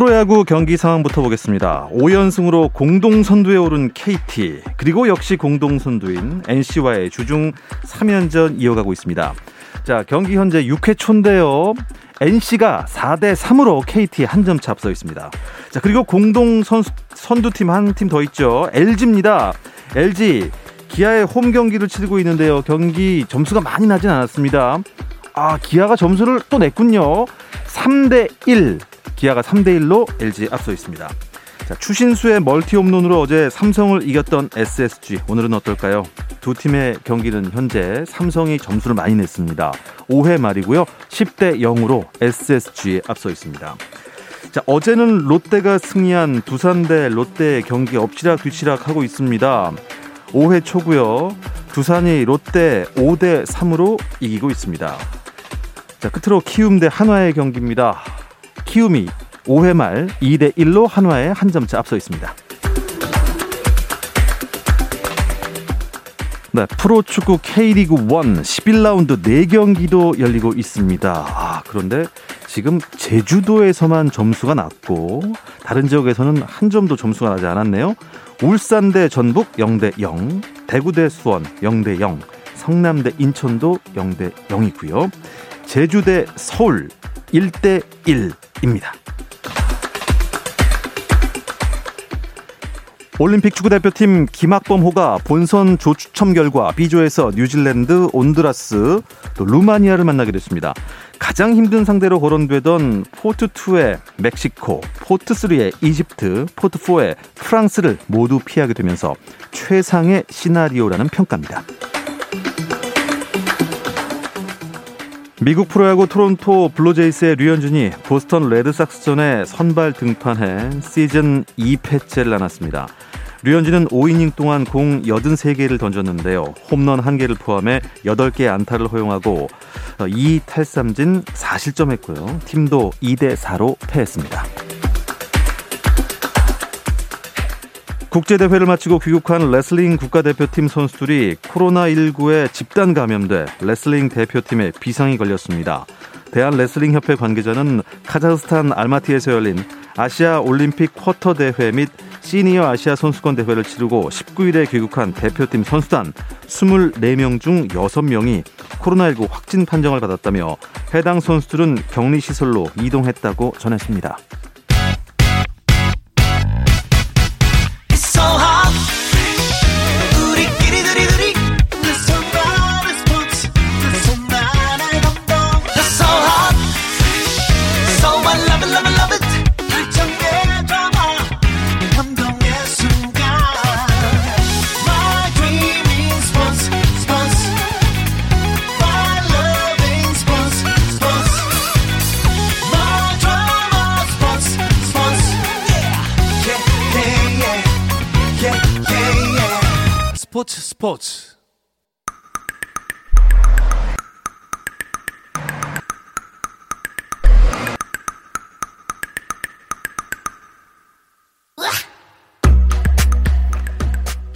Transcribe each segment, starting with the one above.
프로야구 경기 상황부터 보겠습니다. 5연승으로 공동 선두에 오른 KT 그리고 역시 공동 선두인 NC와의 주중 3연전 이어가고 있습니다. 자 경기 현재 6회 초인데요. NC가 4대 3으로 KT 한 점 차 앞서 있습니다. 자 그리고 공동 선, 선두팀 한 팀 더 있죠. LG입니다. LG 기아의 홈 경기를 치르고 있는데요. 경기 점수가 많이 나진 않았습니다. 아 기아가 점수를 또 냈군요. 3대 1 기아가 3대 1로 LG 앞서 있습니다. 자, 추신수의 멀티 홈런으로 어제 삼성을 이겼던 SSG 오늘은 어떨까요? 두 팀의 경기는 현재 삼성이 점수를 많이 냈습니다. 5회 말이고요. 10대 0으로 SSG에 앞서 있습니다. 자, 어제는 롯데가 승리한 두산 대 롯데 경기 엎치락 뒤치락 하고 있습니다. 5회 초고요. 두산이 롯데 5대 3으로 이기고 있습니다. 자, 끝으로 키움 대 한화의 경기입니다. 키움이 5회 말 2대 1로 한화에 한 점차 앞서 있습니다. 네, 프로축구 K리그 1 11라운드 4경기도 열리고 있습니다. 아, 그런데 지금 제주도에서만 점수가 났고 다른 지역에서는 한 점도 점수가 나지 않았네요. 울산 대 전북 0대 0, 대구 대 수원 0대 0, 성남 대 인천도 0대 0이고요. 제주 대 서울 1대 1입니다. 올림픽 축구대표팀 김학범호가 본선 조추첨 결과 B조에서 뉴질랜드, 온두라스, 또 루마니아를 만나게 됐습니다. 가장 힘든 상대로 거론되던 포트2의 멕시코, 포트3의 이집트, 포트4의 프랑스를 모두 피하게 되면서 최상의 시나리오라는 평가입니다. 미국 프로야구 토론토 블루제이스의 류현진이 보스턴 레드삭스전에 선발 등판해 시즌 2패째를 안았습니다. 류현진은 5이닝 동안 공 83개를 던졌는데요. 홈런 1개를 포함해 8개 안타를 허용하고 2탈삼진 4실점했고요. 팀도 2대 4로 패했습니다. 국제대회를 마치고 귀국한 레슬링 국가대표팀 선수들이 코로나19에 집단 감염돼 레슬링 대표팀에 비상이 걸렸습니다. 대한레슬링협회 관계자는 카자흐스탄 알마티에서 열린 아시아 올림픽 쿼터 대회 및 시니어 아시아 선수권 대회를 치르고 19일에 귀국한 대표팀 선수단 24명 중 6명이 코로나19 확진 판정을 받았다며 해당 선수들은 격리 시설로 이동했다고 전했습니다. 스포츠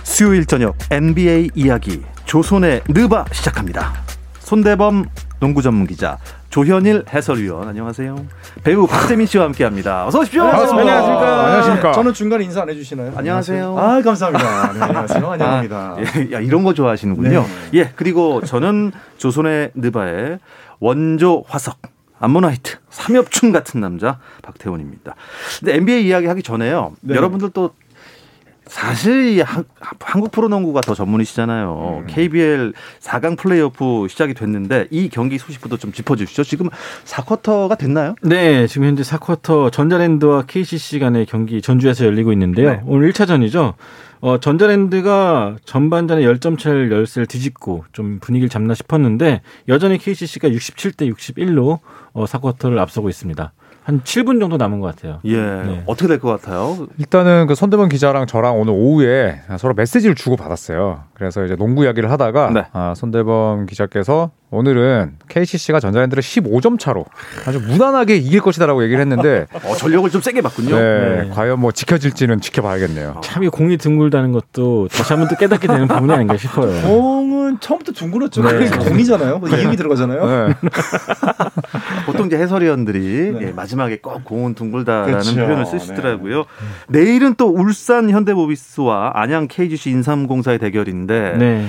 수요일 저녁 NBA 이야기 조선의 느바 시작합니다. 손대범 농구 전문 기자 조현일 해설위원 안녕하세요. 배우 박재민 씨와 함께합니다. 어서 오십시오. 반갑습니다. 안녕하십니까. 안녕하십니까. 저는 중간에 인사 안 해주시나요? 안녕하세요. 아 감사합니다. 네, 안녕하세요. 환영합니다. 아, 예, 야, 이런 거 좋아하시는군요. 네. 예, 그리고 저는 조선의 느바의 원조 화석. 암모나이트, 삼엽충 같은 남자 박태원입니다. 근데 NBA 이야기 하기 전에요. 네. 여러분들 또 사실 한, 한국 프로농구가 더 전문이시잖아요. 음. KBL 4강 플레이오프 시작이 됐는데 이 경기 소식부터 좀 짚어주시죠. 지금 4쿼터가 됐나요? 네, 지금 현재 4쿼터 전자랜드와 KCC 간의 경기 전주에서 열리고 있는데요. 네. 오늘 1차전이죠. 어, 전자랜드가 전반전에 10점 차를 열세를 뒤집고 좀 분위기를 잡나 싶었는데 여전히 KCC가 67대 61로 어, 4쿼터를 앞서고 있습니다. 한 7분 정도 남은 것 같아요. 예. 네. 어떻게 될 것 같아요? 일단은 그 손대범 기자랑 저랑 오늘 오후에 서로 메시지를 주고 받았어요. 그래서 이제 농구 이야기를 하다가 네. 아, 손대범 기자께서 오늘은 KCC가 전자랜드를 15점 차로 아주 무난하게 이길 것이다라고 얘기를 했는데 어, 전력을 좀 세게 봤군요. 네, 네. 과연 뭐 지켜질지는 지켜봐야겠네요. 참 이 공이 둥글다는 것도 다시 한번 또 깨닫게 되는 부분이 아닌가 싶어요. 공은 처음부터 둥글었죠. 네. 공이잖아요. 네. 이응이 들어가잖아요. 네. 보통 이제 해설위원들이 네. 예, 마지막에 꼭 공은 둥글다라는 그렇죠. 표현을 쓰시더라고요. 내일은 또 울산 현대모비스와 안양 KGC 인삼공사의 대결인데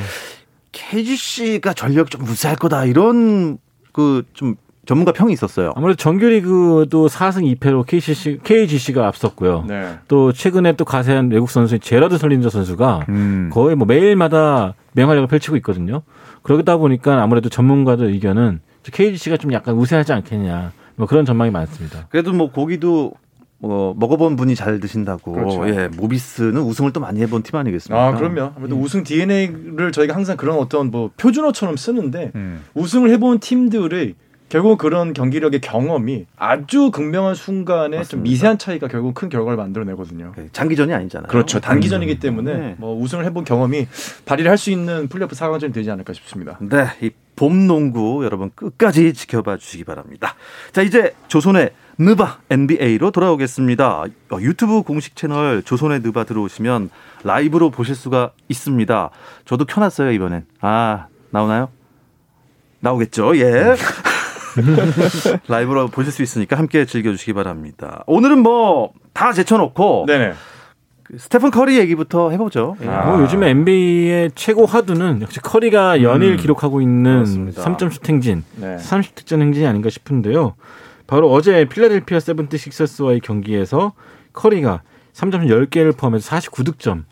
KGC가 전력 좀 무시할 거다 이런 그좀 전문가 평이 있었어요. 아무래도 정규리그도 4승 2패로 KCC, KGC가 앞섰고요. 네. 또 최근에 또 가세한 외국 선수인 제라드 설린저 선수가 음. 거의 뭐 매일마다 맹활약을 펼치고 있거든요. 그러다 보니까 아무래도 전문가들 의견은 KGC가 좀 약간 우세하지 않겠냐. 뭐 그런 전망이 많습니다. 그래도 뭐 고기도 뭐 먹어본 분이 잘 드신다고. 그렇죠. 예, 모비스는 우승을 또 많이 해본 팀 아니겠습니까? 아, 그럼요. 아무래도 음. 우승 DNA를 저희가 항상 그런 어떤 뭐 표준어처럼 쓰는데 음. 우승을 해본 팀들의 결국 그런 경기력의 경험이 아주 극명한 순간에 맞습니다. 좀 미세한 차이가 결국 큰 결과를 만들어내거든요. 네, 장기전이 아니잖아요. 그렇죠. 단기전이기 음. 때문에 네. 뭐 우승을 해본 경험이 발휘를 할 수 있는 플레이오프 4강전이 되지 않을까 싶습니다. 네, 이 봄 농구 여러분 끝까지 지켜봐 주시기 바랍니다. 자, 이제 조선의 느바 NBA로 돌아오겠습니다. 어, 유튜브 공식 채널 조선의 느바 들어오시면 라이브로 보실 수가 있습니다. 저도 켜놨어요 이번엔. 아 나오나요? 나오겠죠. 예. 라이브로 보실 수 있으니까 함께 즐겨주시기 바랍니다. 오늘은 뭐 다 제쳐놓고 네네. 그 스테픈 커리 얘기부터 해보죠. 예. 아. 뭐 요즘에 NBA의 최고 화두는 역시 커리가 연일 음. 기록하고 있는 그렇습니다. 3점 슛 행진, 네. 30득점 행진이 아닌가 싶은데요. 바로 어제 필라델피아 세븐티식서스와의 경기에서 커리가 3점 10개를 포함해서 49득점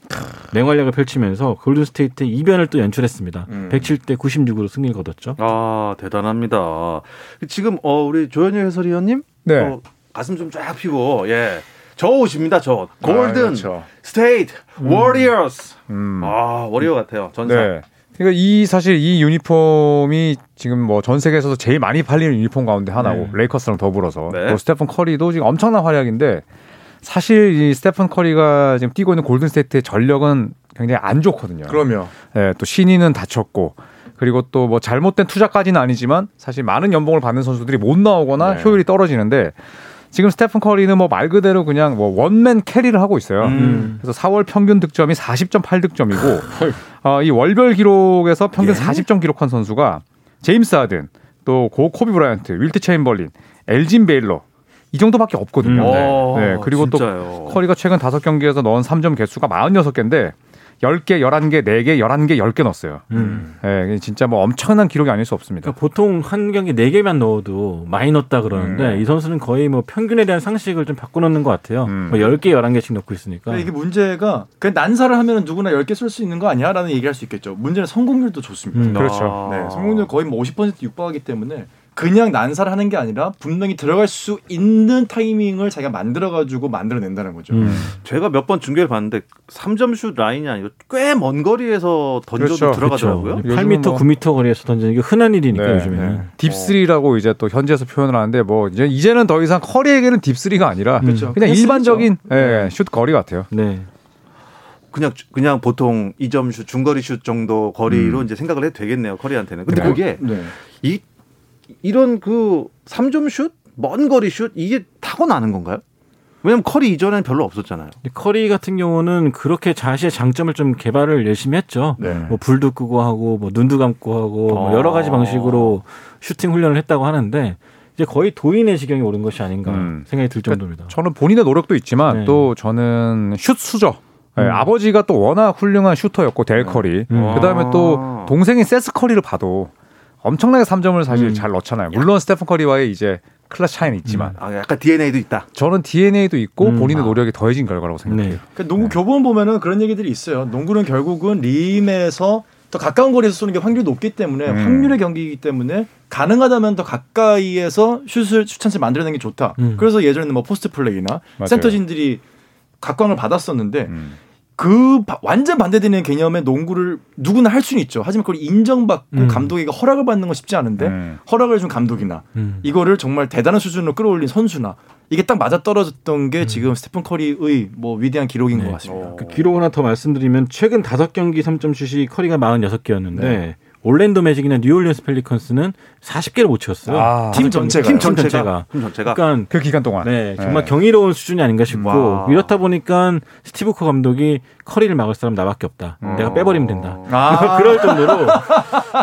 맹활약을 펼치면서 골든스테이트 이변을 또 연출했습니다. 음. 107대 96으로 승리를 거뒀죠. 아 대단합니다. 지금 어, 우리 조현희 해설위원님 네. 어, 가슴 좀 쫙 피고 예. 저 옷입니다. 저 골든 아, 그렇죠. 스테이트 워리어스. 음. 아 워리어 같아요. 전사. 네. 그러니까 이 사실 이 유니폼이 지금 뭐 전 세계에서도 제일 많이 팔리는 유니폼 가운데 하나고 네. 레이커스랑 더불어서 네. 또 스테픈 커리도 지금 엄청난 활약인데 사실 이 스테픈 커리가 지금 뛰고 있는 골든 스테이트의 전력은 굉장히 안 좋거든요. 그럼요. 네, 또 신인은 다쳤고 그리고 또 뭐 잘못된 투자까지는 아니지만 사실 많은 연봉을 받는 선수들이 못 나오거나 네. 효율이 떨어지는데 지금 스테픈 커리는 뭐 말 그대로 그냥 뭐 one-man carry를 하고 있어요. 음. 그래서 4월 평균 득점이 40.8득점이고 어, 이 월별 기록에서 평균 예? 40점 기록한 선수가 제임스 하든, 또 고 코비 브라이언트, 윌트 체인벌린, 엘진 베일러 이 정도밖에 없거든요. 음. 네. 네. 그리고 진짜요. 또 커리가 최근 5경기에서 넣은 3점 개수가 46개인데 10개, 11개, 4개, 11개, 10개 넣었어요. 음. 네, 진짜 뭐 엄청난 기록이 아닐 수 없습니다. 그러니까 보통 한 경기 4개만 넣어도 많이 넣었다 그러는데 음. 이 선수는 거의 뭐 평균에 대한 상식을 좀 바꿔놓는 것 같아요. 음. 뭐 10개, 11개씩 넣고 있으니까. 이게 문제가 그냥 난사를 하면 누구나 10개 쓸 수 있는 거 아니야? 라는 얘기할 수 있겠죠. 문제는 성공률도 좋습니다. 음. 그렇죠. 네, 성공률 거의 뭐 50% 육박하기 때문에 그냥 난사를 하는 게 아니라 분명히 들어갈 수 있는 타이밍을 자기가 만들어가지고 만들어낸다는 거죠. 음. 제가 몇 번 중계를 봤는데 3점 슛 라인이 아니고 꽤 먼 거리에서 던져도 그렇죠. 들어가더라고요. 그렇죠. 8m, 뭐... 9m 거리에서 던지는 게 흔한 일이니까 네, 요즘에는. 네. deep 3라고 어. 이제 또 현지에서 표현을 하는데 뭐 이제 이제는 더 이상 커리에게는 deep 3가 아니라 음. 그렇죠. 그냥 일반적인 네, 슛 거리 같아요. 네. 그냥 그냥 보통 2점 슛, 중거리 슛 정도 거리로 음. 이제 생각을 해도 되겠네요. 커리한테는. 근데 네. 그게 네. 이 이런 그 3점 슛, 먼 거리 슛 이게 타고나는 건가요? 왜냐면 커리 이전에는 별로 없었잖아요. 커리 같은 경우는 그렇게 자신의 장점을 좀 개발을 열심히 했죠. 네. 뭐 불도 끄고 하고 뭐 눈도 감고 하고 뭐 여러 가지 아. 방식으로 슈팅 훈련을 했다고 하는데 이제 거의 도인의 지경에 오른 것이 아닌가 음. 생각이 들 그러니까 정도입니다. 그러니까 저는 본인의 노력도 있지만 네. 또 저는 슛 수저. 네, 음. 아버지가 또 워낙 훌륭한 슈터였고 델 커리. 음. 그다음에 또 동생인 세스 커리를 봐도 엄청나게 3점을 사실 음. 잘 넣잖아요. 물론 스테픈 커리와의 이제 클래스 차이는 있지만 음. 아, 약간 DNA도 있다. 저는 DNA도 있고 음. 본인의 아. 노력이 더해진 결과라고 생각해요. 네. 그러니까 농구 네. 교본 보면은 그런 얘기들이 있어요. 농구는 결국은 림에서 더 가까운 거리에서 쏘는 게 확률이 높기 때문에 음. 확률의 경기이기 때문에 가능하다면 더 가까이에서 슛을 슛찬스를 만들어내는 게 좋다. 음. 그래서 예전에는 뭐 포스트 플레이나 맞아요. 센터진들이 각광을 받았었는데 음. 그 완전 반대되는 개념의 농구를 누구나 할 수는 있죠. 하지만 그걸 인정받고 음. 감독에게 허락을 받는 건 쉽지 않은데 음. 허락을 준 감독이나 음. 이거를 정말 대단한 수준으로 끌어올린 선수나 이게 딱 맞아 떨어졌던 게 음. 지금 스테픈 커리의 뭐 위대한 기록인 네. 것 같습니다. 어. 그 기록 하나 더 말씀드리면 최근 다섯 경기 3점 슛이 커리가 46개였는데 네. 올랜도 매직이나 뉴올리언스 펠리컨스는 40개를 못 채웠어요. 아, 팀 전체가 팀 전체가. 팀 전체가. 그러니까 그 기간 동안. 네, 정말 네. 경이로운 수준이 아닌가 싶고 와. 이렇다 보니까 스티브 커 감독이 커리를 막을 사람 나밖에 없다. 어. 내가 빼버리면 된다. 아. 그럴 정도로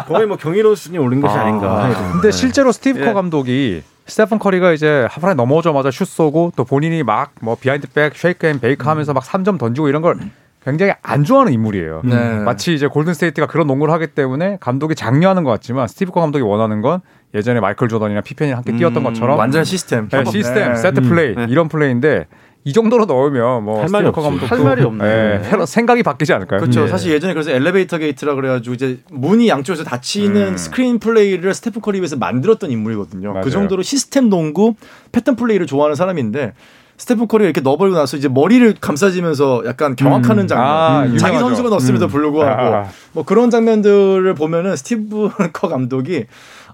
거의 뭐 경이로운 수준이 올린 것이 아. 닌가 됩니다. 근데 실제로 스티브 예. 커 감독이 스테픈 커리가 이제 하프라인 넘어오자마자 슛 쏘고 또 본인이 막 뭐 behind back, shake and bake 하면서 막 3점 던지고 이런 걸 굉장히 안 좋아하는 인물이에요. 네. 마치 이제 골든 스테이트가 그런 농구를 하기 때문에 감독이 장려하는 것 같지만 스티브 커 감독이 원하는 건 예전에 마이클 조던이나 피펜이 함께 뛰었던 음, 것처럼 완전 시스템, 네, 시스템, 네. 세트 플레이 음, 네. 이런 플레이인데 이 정도로 넣으면 뭐 할 말이 감독도 할 말이 없네. 네, 생각이 바뀌지 않을까요? 그렇죠. 네. 사실 예전에 그래서 elevator gate라 그래가지고 이제 문이 양쪽에서 닫히는 음. 스크린 플레이를 스테픈 커리 위해서 만들었던 인물이거든요. 그 맞아요. 그 정도로 시스템 농구, pattern play를 좋아하는 사람인데 스테픈 커리가 이렇게 넣어버리고 나서 이제 머리를 감싸쥐면서 약간 경악하는 음. 장면. 아, 자기 선수가 넣었음에도 음. 불구하고 아. 뭐 그런 장면들을 보면은 스티브 커 감독이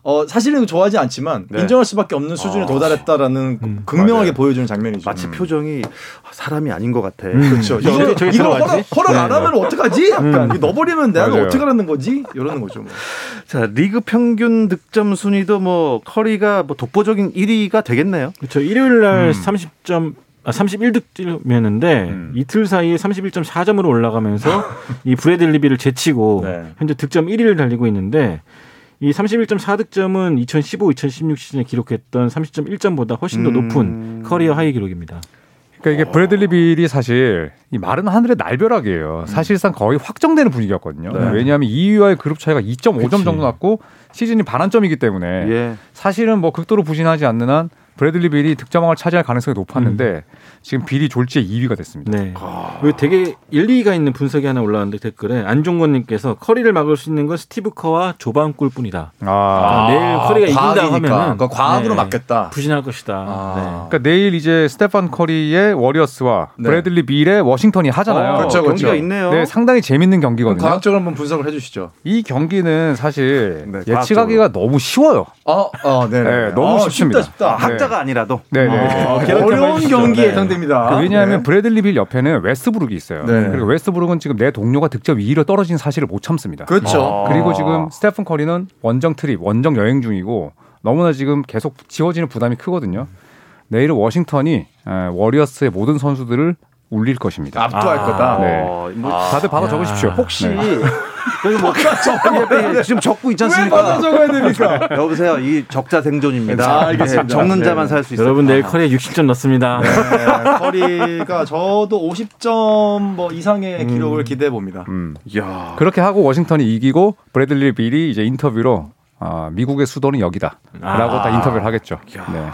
어, 사실은 좋아하지 않지만 네. 인정할 수밖에 없는 수준에 아, 도달했다라는 음, 극명하게 맞아요. 보여주는 장면이죠. 마치 음. 표정이 사람이 아닌 것 같아. 음. 그렇죠. 이거, 이거 허락, 허락 네. 안 하면 어떡하지? 약간 음. 넣어버리면 내가 어떻게 하는 거지? 이러는 거죠. 뭐. 자 리그 평균 득점 순위도 뭐 커리가 뭐 독보적인 1위가 되겠네요. 그렇죠. 일요일 날 30점 아, 31득점이었는데 음. 이틀 사이에 31.4점으로 올라가면서 이 브래들리 빌을 제치고 네. 현재 득점 1위를 달리고 있는데 이 31.4득점은 2015, 2016 시즌에 기록했던 30.1점보다 훨씬 더 높은 음. career high 기록입니다. 그러니까 이게 브래들리 빌이 사실 이 마른 하늘의 날벼락이에요. 음. 사실상 거의 확정되는 분위기였거든요. 네. 왜냐하면 2위와의 그룹 차이가 2.5점 그치. 정도 났고 시즌이 반환점이기 때문에 예. 사실은 뭐 극도로 부진하지 않는 한 브래들리 빌이 득점왕을 차지할 가능성이 높았는데 음. 지금 빌이 졸지에 2위가 됐습니다. 네. 아. 되게 일리가 있는 분석이 하나 올라왔는데 댓글에 안종건님께서 커리를 막을 수 있는 건 스티브 커와 조방꿀 뿐이다. 아. 아. 내일 커리가 이긴다 하면은 그러니까 과학으로 네. 맞겠다. 부진할 것이다. 아. 네. 그러니까 내일 이제 스테판 커리의 워리어스와 네. 브래들리 빌의 워싱턴이 하잖아요. 어, 그렇죠, 그렇죠. 경기가 있네요. 네, 상당히 재밌는 경기거든요. 과학적으로 한번 분석을 해주시죠. 이 경기는 사실 네, 예측하기가 너무 쉬워요. 어, 어, 네, 네 너무 어, 쉽습니다. 쉽다, 쉽다. 학자가 아니라도. 네, 네. 아, 어려운 경기에 해당됩니다. 그 왜냐하면 네. 브래들리 빌 옆에는 웨스트브룩이 있어요. 네. 그리고 웨스트브룩은 지금 내 동료가 득점 2위로 떨어진 사실을 못 참습니다. 그렇죠. 아. 그리고 지금 스테픈 커리는 원정 trip, 원정 여행 중이고 너무나 지금 계속 지워지는 부담이 크거든요. 내일은 워싱턴이 워리어스의 모든 선수들을 울릴 것입니다. 압도할 아, 거다. 네. 어, 뭐, 다들 받아 적으십시오. 혹시 네. 여기 뭐 적, 지금 적고 있지 않습니까? 왜 받아 적어야 됩니까? 여보세요. 이 적자 생존입니다. 아, 알겠습니다. 네, 적는 자만 살 수 있어요. 여러분 내일 커리 60점 넣습니다. 네, 커리가 저도 50점 뭐 이상의 음. 기록을 기대해 봅니다. 음. 그렇게 하고 워싱턴이 이기고 브래들리 빌이 이제 인터뷰로 아, 미국의 수도는 여기다. 라고 아. 다 인터뷰를 하겠죠. 야, 네.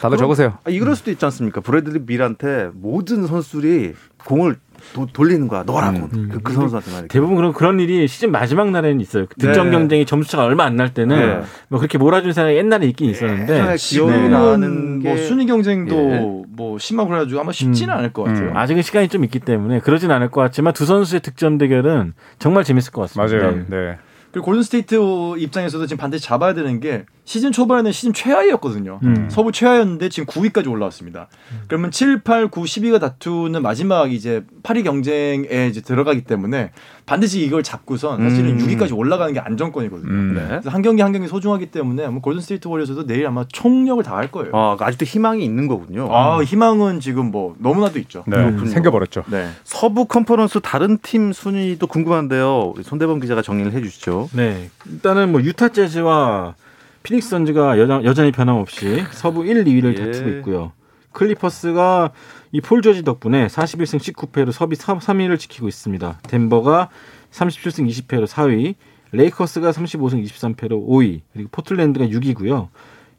다들 적으세요. 아, 이럴 수도 있지 않습니까? 브래들리 밀한테 모든 선수들이 공을 도, 돌리는 거야. 너라고. 음. 그, 그 선수한테 말이야. 대부분 그런 그런 일이 시즌 마지막 날에는 있어요. 그 득점 네. 경쟁이 점수차가 얼마 안 날 때는 네. 뭐 그렇게 몰아준 사람이 옛날에 있긴 있었는데 네. 기억이 나는 뭐 순위 경쟁도 예. 뭐 심하고 그래가지고 아마 쉽지는 음. 않을 것 같아요. 음. 아직은 시간이 좀 있기 때문에 그러진 않을 것 같지만 두 선수의 득점 대결은 정말 재밌을 것 같습니다. 맞아요. 네. 네. 그리고 골든 스테이트 입장에서도 지금 반드시 잡아야 되는 게 시즌 초반에는 시즌 최하위였거든요. 음. 서부 최하였는데 지금 9위까지 올라왔습니다. 음. 그러면 7, 8, 9, 10위가 다투는 마지막 이제 8위 경쟁에 이제 들어가기 때문에 반드시 이걸 잡고선 사실은 음. 6위까지 올라가는 게 안정권이거든요. 음. 네. 그래서 한 경기 한 경기 소중하기 때문에 뭐 골든 스테이트 워리어스도 내일 아마 총력을 다할 거예요. 아, 아직도 희망이 있는 거군요. 아, 희망은 지금 뭐 너무나도 있죠. 네. 생겨버렸죠. 네. 서부 컨퍼런스 다른 팀 순위도 궁금한데요. 손대범 기자가 정리를 해주시죠. 네. 일단은 뭐 유타 재즈와 피닉스 선즈가 여전, 여전 히 변함없이 서부 1, 2위를 예. 다투고 있고요. 클리퍼스가 이 폴 조지 덕분에 41승 19패로 서부 3위를 지키고 있습니다. 덴버가 37승 20패로 4위, 레이커스가 35승 23패로 5위, 그리고 포틀랜드가 6위고요.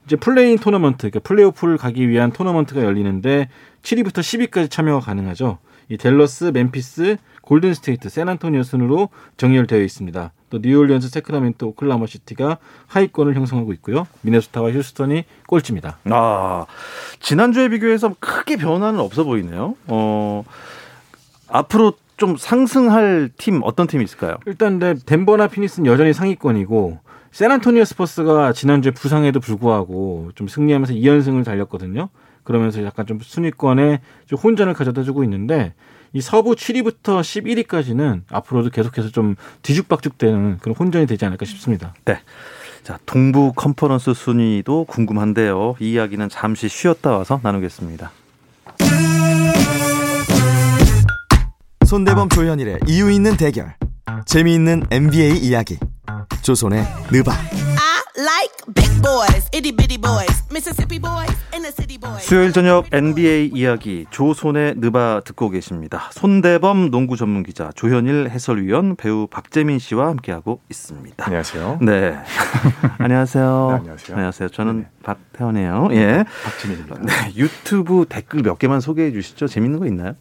이제 play-in 토너먼트, 그러니까 플레이오프를 가기 위한 토너먼트가 열리는데 7위부터 10위까지 참여가 가능하죠. 이 댈러스, 멤피스, 골든 스테이트, 샌안토니오 순으로 정렬되어 있습니다. 또 뉴올리언스, 새크라멘토, 오클라호마 시티가 하위권을 형성하고 있고요. 미네소타와 휴스턴이 꼴찌입니다. 아, 지난주에 비교해서 크게 변화는 없어 보이네요. 어, 앞으로 좀 상승할 팀 어떤 팀이 있을까요? 일단 네, 덴버나 피닉스는 여전히 상위권이고 샌안토니오 스퍼스가 지난주에 부상에도 불구하고 좀 승리하면서 2연승을 달렸거든요. 그러면서 약간 좀 순위권에 좀 혼전을 가져다 주고 있는데 이 서부 7위부터 11위까지는 앞으로도 계속해서 좀 뒤죽박죽되는 그런 혼전이 되지 않을까 싶습니다. 네. 자, 동부 컨퍼런스 순위도 궁금한데요. 이 이야기는 잠시 쉬었다 와서 나누겠습니다. 손대범 조현일의 이유 있는 대결. 재미있는 NBA 이야기. 조선의 느바. 수요일 저녁 NBA 이야기 조선의 느바 듣고 계십니다. 손대범 농구 전문 기자 조현일 해설위원 배우 박재민 씨와 함께하고 있습니다. 안녕하세요. 네. 안녕하세요. 네, 안녕하세요. 안녕하세요. 저는 네. 박태원이에요. 예. 박재민입니다. 네, 유튜브 댓글 몇 개만 소개해 주시죠. 재밌는 거 있나요?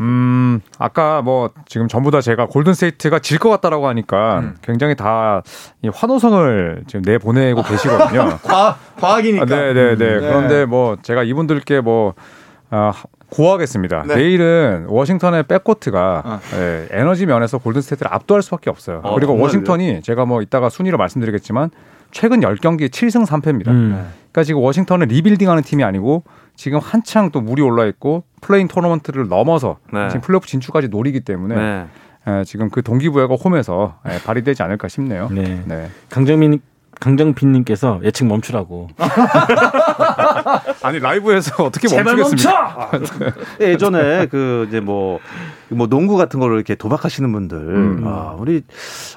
음, 아까 뭐 지금 전부 다 제가 골든세이트가 질 것 같다라고 하니까 음. 굉장히 다 환호성을 지금 내 보내고 계시거든요. 과학, 과학이니까. 아, 네네네. 네, 네. 네. 그런데 뭐 제가 이분들께 뭐 아, 고하겠습니다. 네. 내일은 워싱턴의 백코트가 아. 예, 에너지 면에서 골든스테이트를 압도할 수밖에 없어요. 어, 그리고 정말요? 워싱턴이 제가 뭐 이따가 순위를 말씀드리겠지만 최근 10경기 7승 3패입니다. 음. 그러니까 지금 워싱턴은 리빌딩하는 팀이 아니고 지금 한창 또 물이 올라 있고 play-in 토너먼트를 넘어서 네. 지금 플레이오프 진출까지 노리기 때문에 네. 에, 지금 그 동기부여가 홈에서 에, 발휘되지 않을까 싶네요. 네. 네. 강정민 강정빈님께서 예측 멈추라고. 아니 라이브에서 어떻게 멈추겠습니까? 멈춰! 예전에 그 이제 뭐뭐 뭐 농구 같은 거를 이렇게 도박하시는 분들, 음. 아, 우리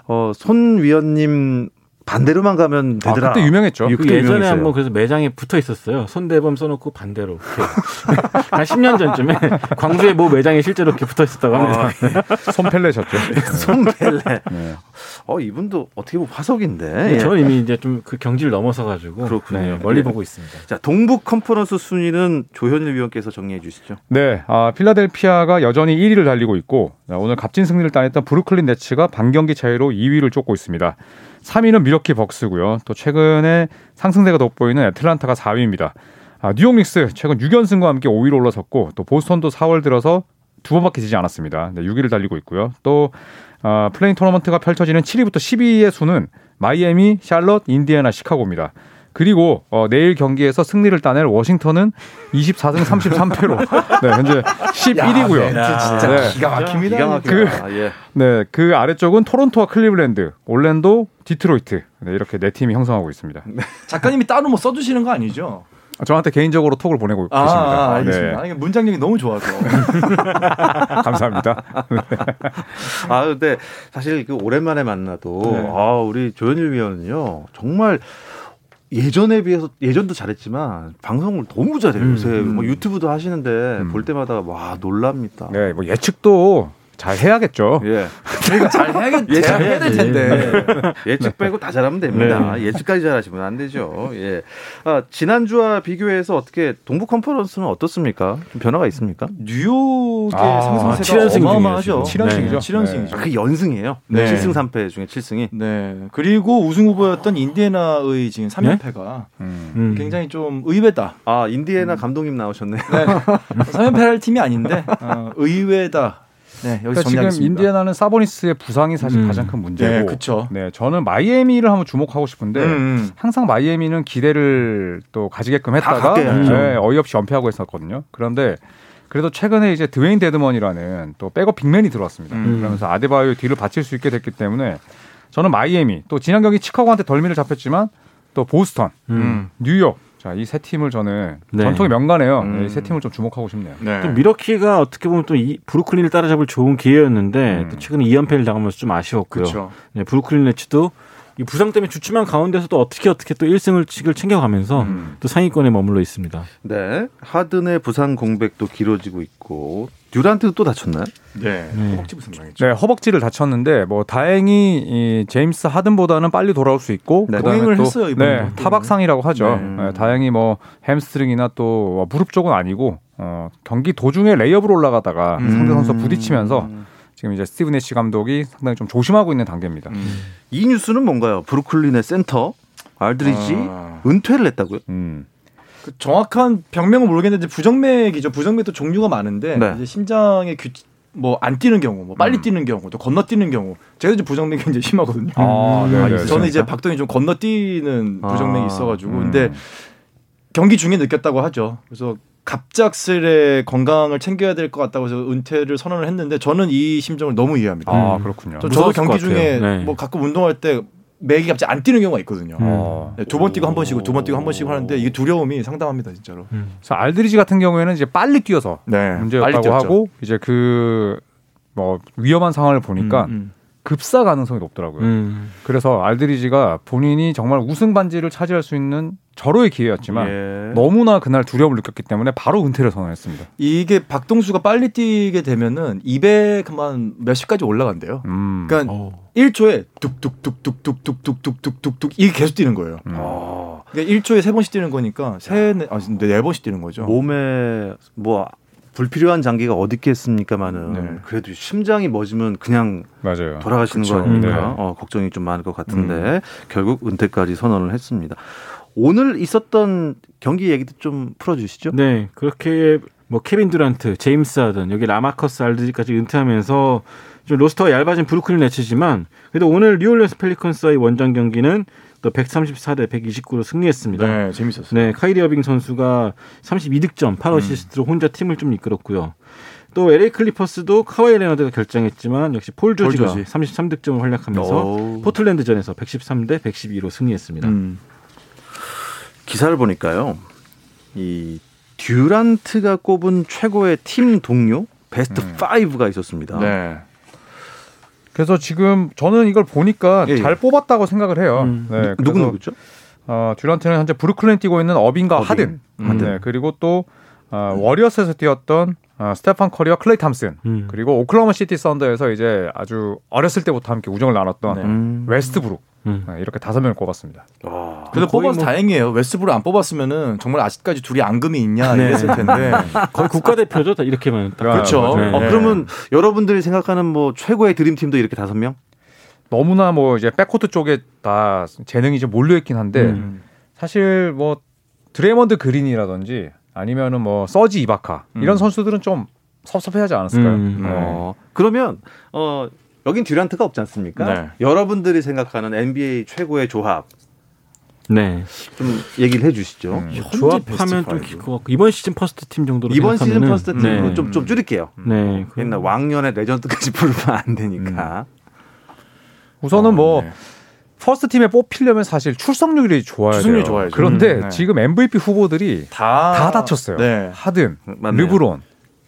어 손 위원님 반대로만 가면 아, 되더라. 아, 그때 유명했죠. 그 예전에 한번 그래서 매장에 붙어 있었어요. 손대범 써놓고 반대로. 한 10년 전쯤에 광주에 뭐 매장에 실제로 이렇게 붙어 있었다고 합니다. 아, 예. 손펠레셨죠. 손펠레. 네. 어 이분도 어떻게 보면 화석인데. 네, 저는 이미 이제 좀 그 경지를 넘어서 가지고 그렇군요. 네, 멀리 네. 보고 있습니다. 자 동북 컨퍼런스 순위는 조현일 위원께서 정리해 주시죠. 네, 아, 필라델피아가 여전히 1위를 달리고 있고 오늘 값진 승리를 따냈던 브루클린 네츠가 반경기 차이로 2위를 쫓고 있습니다. 3위는 밀워키 벅스고요. 또 최근에 상승세가 돋보이는 애틀란타가 4위입니다. 아, 뉴욕 닉스 최근 6연승과 함께 5위로 올라섰고 또 보스턴도 4월 들어서 두 번밖에 지지 않았습니다. 네, 6위를 달리고 있고요. 또 어, play-in 토너먼트가 펼쳐지는 7위부터 10위의 순은 마이애미, 샬럿, 인디애나, 시카고입니다. 그리고 어, 내일 경기에서 승리를 따낼 워싱턴은 24승 33패로 네, 현재 11위고요. 야, 진짜 네. 기가 막힙니다. 기가 막힙니다. 그, 아, 예. 네, 그 아래쪽은 토론토와 클리블랜드, 올랜도, 디트로이트 네, 이렇게 네 팀이 형성하고 있습니다. 네. 작가님이 따로 뭐 써주시는 거 아니죠? 저한테 개인적으로 톡을 보내고 아, 계십니다. 아, 알겠습니다. 네. 문장력이 너무 좋아서. 감사합니다. 아, 근데 사실 그 오랜만에 만나도 네. 아, 우리 조현일 위원은요. 정말 예전에 비해서 예전도 잘했지만 방송을 너무 잘해요. 음, 요새 음. 뭐 유튜브도 하시는데 음. 볼 때마다 와 놀랍니다. 네, 뭐 예측도 잘 해야겠죠. 예. 그러니까 잘 해야겠, 예, 잘 해야 될 텐데. 예측 빼고 다 잘하면 됩니다. 네. 예측까지 잘하시면 안 되죠. 예. 아, 지난주와 비교해서 어떻게 동부 컨퍼런스는 어떻습니까? 좀 변화가 있습니까? 뉴욕의 아, 상승세가 7연승 어마어마하죠. 7연승이죠. 네. 7연승이죠. 그 연승이에요. 네. 7승 3패 중에 7승이. 네. 그리고 우승 후보였던 인디애나의 지금 3연패가 음. 굉장히 좀 의외다. 아, 인디애나 음. 감독님 나오셨네요. 네. 3연패 할 팀이 아닌데 어, 의외다. 네, 여기서 그러니까 지금 인디애나는 사보니스의 부상이 사실 음. 가장 큰 문제고. 네, 그렇죠. 네, 저는 마이애미를 한번 주목하고 싶은데 음. 음. 항상 마이애미는 기대를 또 가지게끔 했다가 네, 어이없이 연패하고 했었거든요. 그런데 그래도 최근에 이제 드웨인 데드먼이라는 또 백업 big man이 들어왔습니다. 음. 그러면서 아데바요 뒤를 받칠 수 있게 됐기 때문에 저는 마이애미 또 지난 경기 시카고한테 덜미를 잡혔지만 또 보스턴, 음. 뉴욕 자, 이 세 팀을 저는 네. 전통의 명가네요. 음. 이 세 팀을 좀 주목하고 싶네요. 네. 또 밀워키가 어떻게 보면 또 이 브루클린을 따라잡을 좋은 기회였는데 음. 또 최근에 2연패를 당하면서 좀 아쉬웠고요. 그쵸. 네, 브루클린 네츠도 이 부상 때문에 주춤한 가운데서도 어떻게 어떻게 또 1승을 칙을 챙겨가면서 음. 또 상위권에 머물러 있습니다. 네. 하든의 부상 공백도 길어지고 있고 듀란트도 또 다쳤나요? 네. 네. 허벅지 부상 당했죠. 네, 허벅지를 다쳤는데 뭐 다행히 이 제임스 하든보다는 빨리 돌아올 수 있고 네, 동행을 또, 했어요 이번에. 네, 타박상이라고 하죠. 네. 네, 다행히 뭐 햄스트링이나 또 무릎 쪽은 아니고 어, 경기 도중에 레이업으로 올라가다가 음. 상대 선수 부딪히면서 지금 이제 스티브 내쉬 감독이 상당히 좀 조심하고 있는 단계입니다. 음. 이 뉴스는 뭔가요? 브루클린의 센터 알드리지 아. 은퇴를 했다고요? 음. 그 정확한 병명은 모르겠는데 부정맥이죠. 부정맥도 종류가 많은데 네. 이제 심장의 규, 뭐안 뛰는 경우, 뭐 빨리 음. 뛰는 경우, 또 건너뛰는 경우. 제가 이제 부정맥이 이제 심하거든요. 아, 네, 네, 저는 이제 박동이 좀 건너뛰는 부정맥이 아, 있어가지고, 음. 근데 경기 중에 느꼈다고 하죠. 그래서 갑작스레 건강을 챙겨야 될 것 같다고 해서 은퇴를 선언을 했는데 저는 이 심정을 너무 이해합니다. 아 그렇군요. 저, 도 경기 중에 네. 뭐 가끔 운동할 때 맥이 갑자기 안 뛰는 경우가 있거든요. 음. 네, 두번 뛰고 한 번 쉬고 두 번 뛰고 한 번 쉬고 하는데 이게 두려움이 상당합니다, 진짜로. 음. 그래서 알드리지 같은 경우에는 이제 빨리 뛰어서 네, 문제였다고 빨리 하고 이제 그 뭐 위험한 상황을 보니까 음, 음. 급사 가능성이 높더라고요. 음. 그래서 알드리지가 본인이 정말 우승 반지를 차지할 수 있는 절호의 기회였지만 예. 너무나 그날 두려움을 느꼈기 때문에 바로 은퇴를 선언했습니다. 이게 박동수가 빨리 뛰게 되면은 200만 몇십까지 올라간대요. 음. 그러니까 오. 1초에 뚝뚝뚝뚝뚝뚝뚝뚝뚝뚝 이게 계속 뛰는 거예요. 음. 아. 그러니까 1초에 세 번씩 뛰는 거니까 세, 네, 아, 네 번씩 뛰는 거죠. 몸에 뭐 불필요한 장기가 어디 있겠습니까마는 네. 그래도 심장이 멎으면 그냥 맞아요. 돌아가시는 그쵸. 거 아닙니 네. 어, 걱정이 좀 많을 것 같은데 음. 결국 은퇴까지 선언을 했습니다. 오늘 있었던 경기 얘기도 좀 풀어주시죠. 네, 그렇게 뭐 케빈 듀란트, 제임스 하든 여기 라마커스 알드리까지 은퇴하면서 좀 roster가 얇아진 브루클린 네츠지만 그래도 오늘 뉴올리언스 펠리컨스와의 원정 경기는 또 134대 129로 승리했습니다. 네, 재밌었어요. 네, 카이리 어빙 선수가 32득점, 8어시스트로 음. 혼자 팀을 좀 이끌었고요. 또 LA 클리퍼스도 카와이 레너드가 결장했지만 역시 폴 조지가 폴 조지. 33득점을 활약하면서 오. 포틀랜드전에서 113대 112로 승리했습니다. 음. 기사를 보니까요. 이 듀란트가 꼽은 최고의 팀 동료 베스트 음. 5가 있었습니다. 네. 그래서 지금 저는 이걸 보니까 예, 예. 잘 뽑았다고 생각을 해요. 음. 네, 누구 누구죠? 어, 듀란트는 현재 브루클린 뛰고 있는 어빙과 어빙. 하든. 음. 네, 그리고 또 어, 워리어스에서 뛰었던 어, 스테판 커리와 클레이 탐슨 음. 그리고 오클라호마 시티 썬더에서 이제 아주 어렸을 때부터 함께 우정을 나눴던 네. 음. 웨스트브룩 음. 네, 이렇게 다섯 명을 꼽았습니다. 와. 근데 뽑아서 뭐... 다행이에요. 웨스트브룩 안 뽑았으면은 정말 아직까지 둘이 앙금이 있냐 네. 이랬을 텐데 거의 국가대표죠. 이렇게만 그렇죠. 네. 어, 그러면 여러분들이 생각하는 뭐 최고의 드림팀도 이렇게 다섯 명? 너무나 뭐 이제 백코트 쪽에 다 재능이 좀 몰려 있긴 한데 음. 사실 뭐 드레먼드 그린이라든지 아니면은 뭐 서지 이바카 이런 음. 선수들은 좀 섭섭해하지 않았을까요? 음. 네. 어, 그러면 어 여긴 듀란트가 없지 않습니까? 네. 여러분들이 생각하는 NBA 최고의 조합. 네. 좀 얘기를 해 주시죠. 음. 조합하면 좀 길고 같고 이번 시즌 first team 정도로 이번 시즌 first team으로 좀좀 좀 줄일게요. 네. 옛날 왕년의 legend까지 부르면 안 되니까. 음. 우선은 어, 뭐 네. first team에 뽑히려면 사실 출석률이 좋아야 출석률이 돼요. 좋아야죠. 그런데 음, 네. 지금 MVP 후보들이 다, 다 다쳤어요. 네. 하든, 맞네요. 르브론,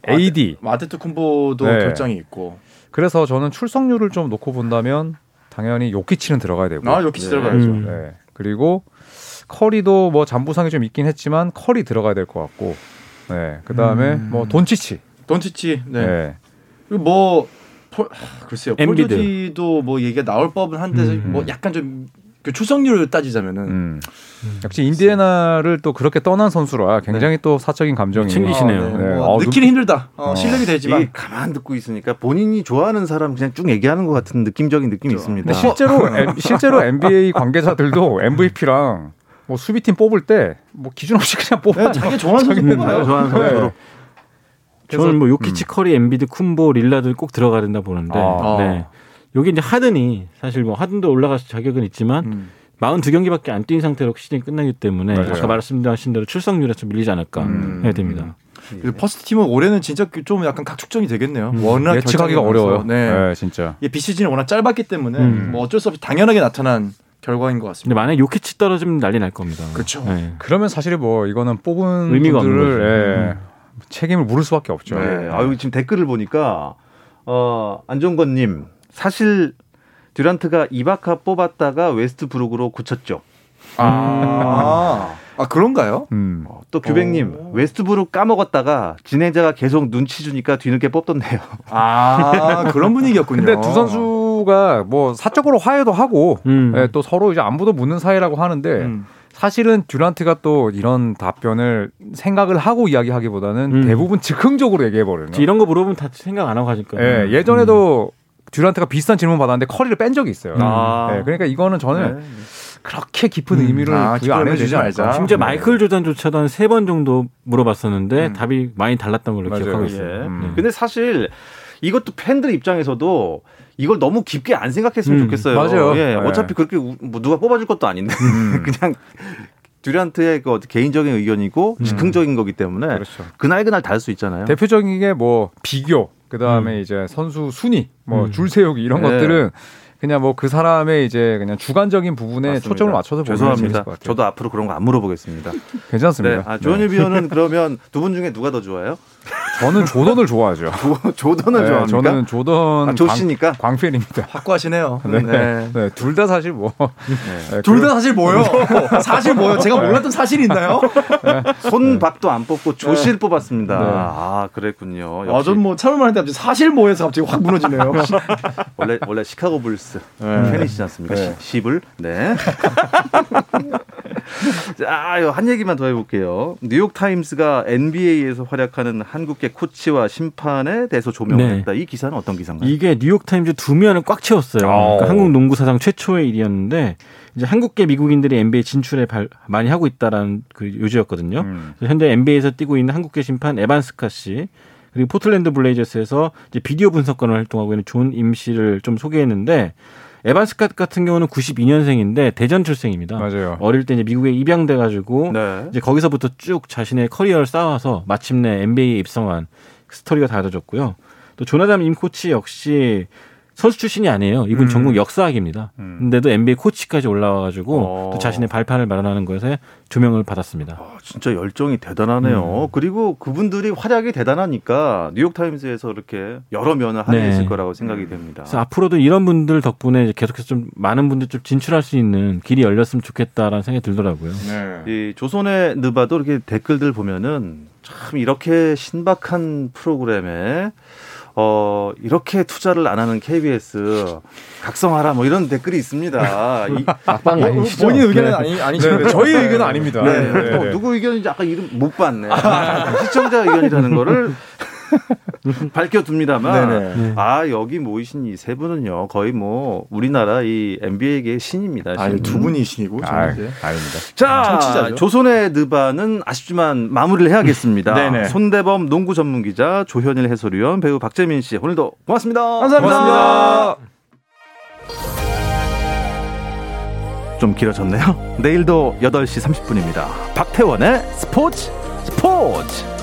AD, 아데토쿤보도 네. 결장이 있고. 그래서 저는 출석률을 좀 놓고 본다면 당연히 요키치는 들어가야 되고. 아, 요키치 네. 들어가야죠. 음. 네. 그리고 커리도 뭐 잠부상이 좀 있긴 했지만 커리 들어가야 될 것 같고. 네. 그다음에 음. 뭐 돈치치. 돈치치. 네. 네. 그리고 뭐 폴, 글쎄요. 폴조지도 뭐 얘기가 나올 법은 한데 음. 뭐 약간 좀 그 출석률을 따지자면은 음. 음. 역시 인디애나를 또 그렇게 떠난 선수라 굉장히 네. 또 사적인 감정이 챙기시네요. 아, 네. 네. 어, 느끼는 힘들다. 어, 어. 실력이 되지만 가만 듣고 있으니까 본인이 좋아하는 사람 그냥 쭉 얘기하는 것 같은 느낌적인 느낌이 그렇죠. 있습니다. 실제로 실제로 NBA 관계자들도 MVP랑 뭐 수비팀 뽑을 때 뭐 기준 없이 그냥 뽑아. 네, 자기 좋아하는 선수 뽑아요. 좋아하는 선수로. 네. 저는 뭐 요키치, 음. 커리, 엠비드, 쿤보, 릴라드 꼭 들어가야 된다 보는데. 아. 네. 여기 이제 하든이 사실 뭐 하든도 올라갈 자격은 있지만 음. 42경기밖에 안 뛴 상태로 시즌이 끝나기 때문에 맞아요. 아까 말씀하신 대로 출석률에 좀 밀리지 않을까 음. 해야 됩니다. 그 first team은 올해는 진짜 좀 약간 각축전이 되겠네요. 음. 워낙 예측하기가 어려워요. 네. 네, 진짜. 이 비시즌이 워낙 짧았기 때문에 음. 뭐 어쩔 수 없이 당연하게 나타난 결과인 것 같습니다. 근데 만약 요키치 떨어지면 난리 날 겁니다. 그렇죠. 네. 그러면 사실 뭐 이거는 뽑은 의미가 분들을 예, 음. 책임을 물을 수밖에 없죠. 네. 아, 여 지금 댓글을 보니까 어, 안정권님 사실 듀란트가 이바카 뽑았다가 웨스트 브룩으로 고쳤죠. 아, 아 그런가요? 음. 어, 또 규백님 웨스트브룩 까먹었다가 진행자가 계속 눈치 주니까 뒤늦게 뽑던데요. 아 그런 분위기였군요. 근데 두 선수가 뭐 사적으로 화해도 하고 음. 예, 또 서로 이제 안부도 묻는 사이라고 하는데. 음. 사실은 듀란트가 또 이런 답변을 생각을 하고 이야기하기보다는 음. 대부분 즉흥적으로 얘기해버려요. 이런 거 물어보면 다 생각 안 하고 하니까. 예, 예전에도 음. 듀란트가 비슷한 질문 받았는데 커리를 뺀 적이 있어요. 아. 예, 그러니까 이거는 저는 네. 그렇게 깊은 음. 의미를 아, 부여 안 해주지 말자. 심지어 네. 마이클 조던조차도 한 세 번 정도 물어봤었는데 음. 답이 많이 달랐던 걸로 맞아요. 기억하고 있어요. 예. 음. 근데 사실 이것도 팬들 입장에서도 이걸 너무 깊게 안 생각했으면 음. 좋겠어요. 맞아요. 예. 네. 어차피 그렇게 뭐 누가 뽑아줄 것도 아닌데 음. 그냥 듀란트의 그 개인적인 의견이고 음. 즉흥적인 거기 때문에 그렇죠. 그날 그날 다를 수 있잖아요. 대표적인 게 뭐 비교, 그 다음에 음. 이제 선수 순위, 뭐줄 음. 세우기 이런 네. 것들은 그냥 뭐 그 사람의 이제 그냥 주관적인 부분에 맞습니다. 초점을 맞춰서 죄송합니다. 저도 앞으로 그런 거 안 물어보겠습니다. 괜찮습니다. 네. 아, 조현일 네. 위원은 그러면 두 분 중에 누가 더 좋아요? 저는 조던을 좋아하죠. 조, 던을 네, 좋아합니까? 저는 조던 아, 조씨니까 광, 팬입니다 확고하시네요. 네, 네. 네. 둘 다 사실 뭐. 네. 둘다 사실 뭐요? 사실 뭐요? 제가 몰랐던 사실이 있나요? 손밥도 안 뽑고 조씨를 뽑았습니다. 아 그랬군요. 역시. 아, 전뭐 참을 만한데 갑자기 사실 뭐해서 갑자기 확 무너지네요. 원래 원래 시카고 불스 팬이시지 않습니까? 네. 시불. 네. 자, 한 얘기만 더 해볼게요. 뉴욕 타임스가 NBA에서 활약하는 한국계 코치와 심판에 대해서 조명했다. 네. 이 기사는 어떤 기사인가요? 이게 뉴욕 타임즈 두 면을 꽉 채웠어요. 그러니까 한국 농구 사상 최초의 일이었는데 이제 한국계 미국인들이 NBA 진출에 발, 많이 하고 있다라는 그 요지였거든요. 음. 현재 NBA에서 뛰고 있는 한국계 심판 에반 스캇 씨 그리고 포틀랜드 블레이저스에서 이제 비디오 분석관을 활동하고 있는 존 임 씨를 좀 소개했는데 에반 스캇 같은 경우는 92년생인데 대전 출생입니다. 맞아요. 어릴 때 이제 미국에 입양돼 가지고 네. 이제 거기서부터 쭉 자신의 커리어를 쌓아서 마침내 NBA에 입성한 스토리가 다뤄졌고요. 또 조나단 임 코치 역시 선수 출신이 아니에요. 이분 음. 전공 역사학입니다. 음. 근데도 NBA 코치까지 올라와가지고 어. 또 자신의 발판을 마련하는 것에 조명을 받았습니다. 아, 진짜 열정이 대단하네요. 음. 그리고 그분들이 활약이 대단하니까 뉴욕 타임즈에서 이렇게 여러 면을 할애했을 네. 거라고 생각이 됩니다. 그래서 앞으로도 이런 분들 덕분에 계속해서 좀 많은 분들 좀 진출할 수 있는 길이 열렸으면 좋겠다라는 생각이 들더라고요. 네. 이 조선의 느바도 이렇게 댓글들 보면은 참 이렇게 신박한 프로그램에 어, 이렇게 투자를 안 하는 KBS 각성하라 뭐 이런 댓글이 있습니다. 막방 아니시죠? 본인 의견은 네. 아니, 아니죠. 네, 저희 의견은 아닙니다. 네. 네. 어, 누구 의견인지 아까 이름 못 봤네. 시청자 의견이라는 거를 밝혀둡니다만 네. 아 여기 모이신 이 세 분은요 거의 뭐 우리나라 이 NBA계 신입니다. 아니 두 분이 신이고 아, 아닙니다. 자 청취자죠. 조선의 느바는 아쉽지만 마무리를 해야겠습니다. 손대범 농구 전문 기자 조현일 해설위원 배우 박재민 씨 오늘도 고맙습니다. 감사합니다. 고맙습니다. 좀 길어졌네요. 내일도 8시 30분입니다. 박태원의 스포츠 스포츠